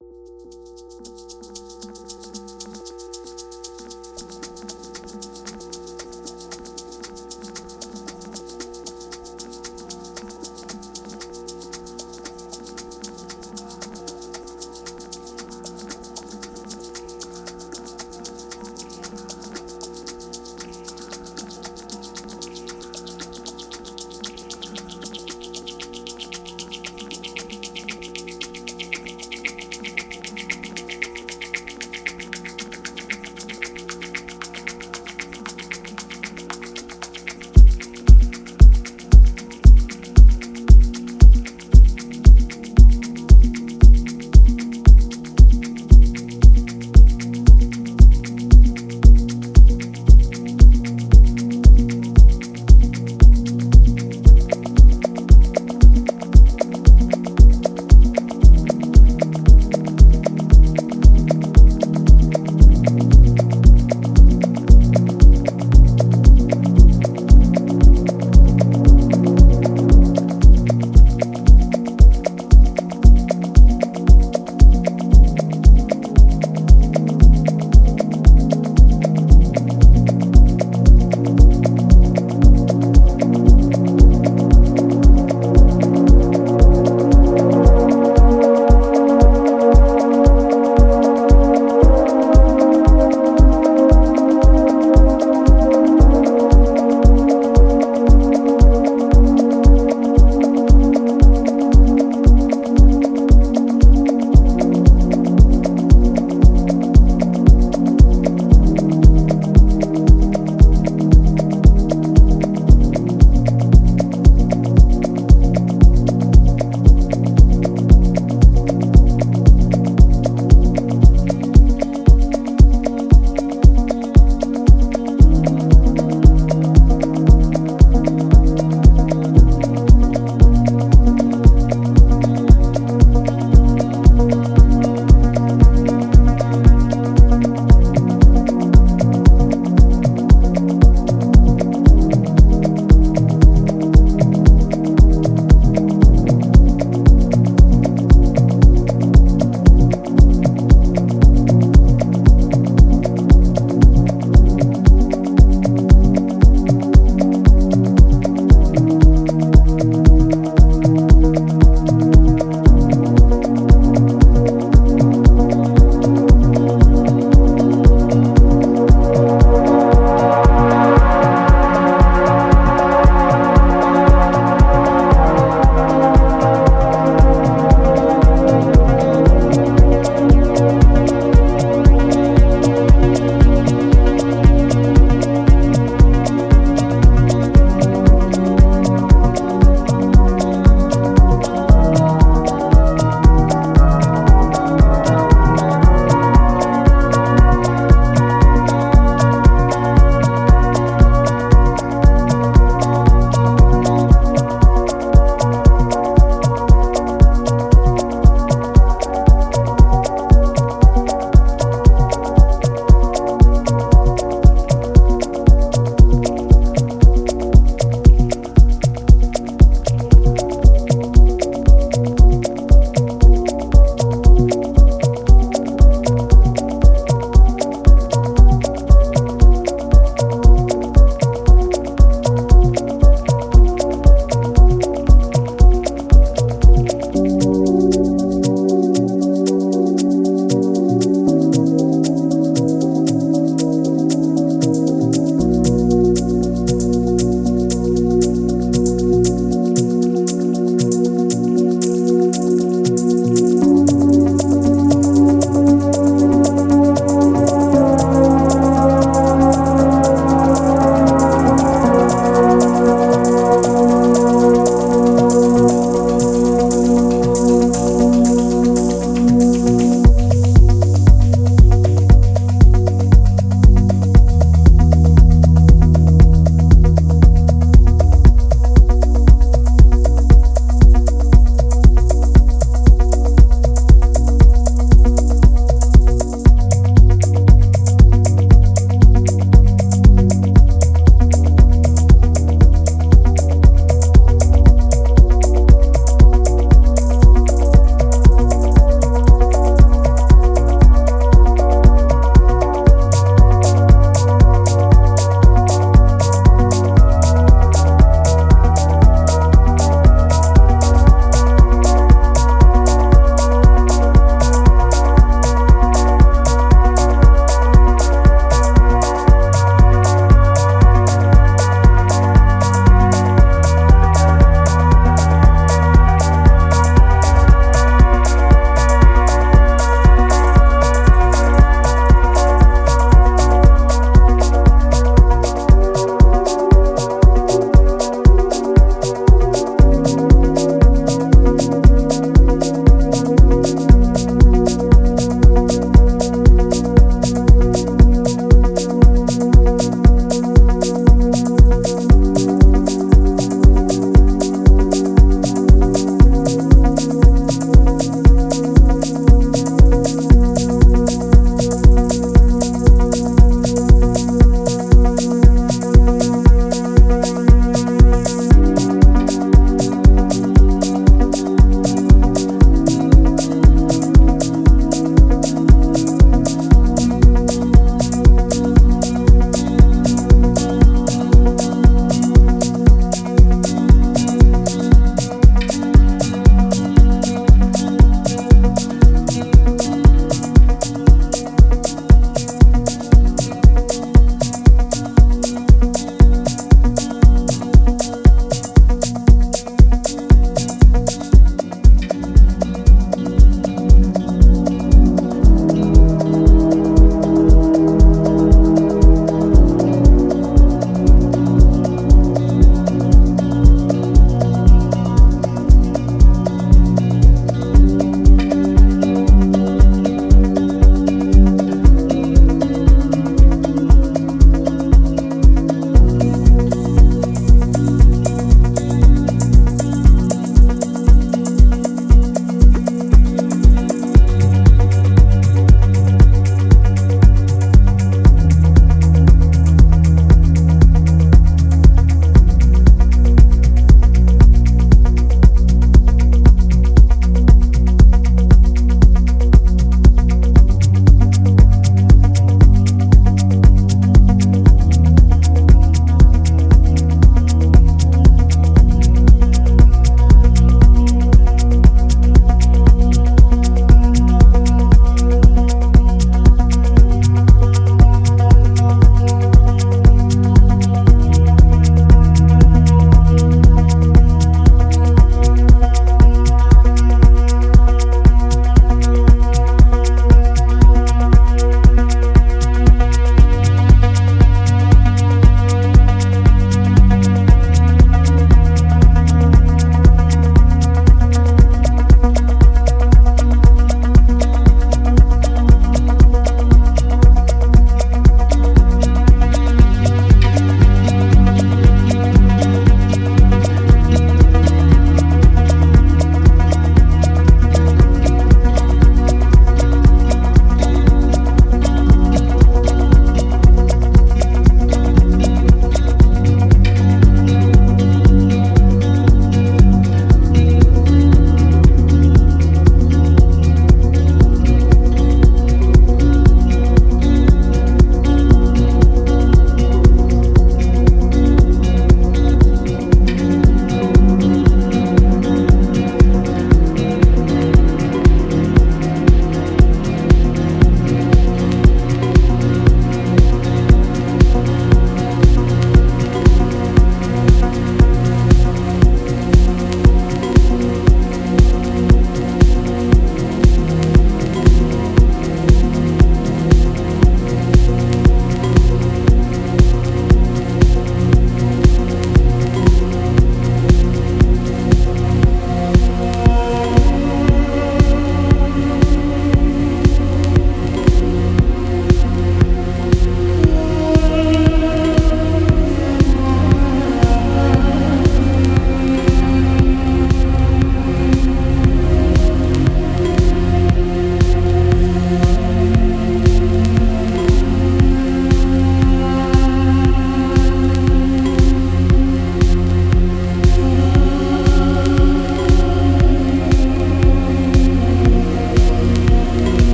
Música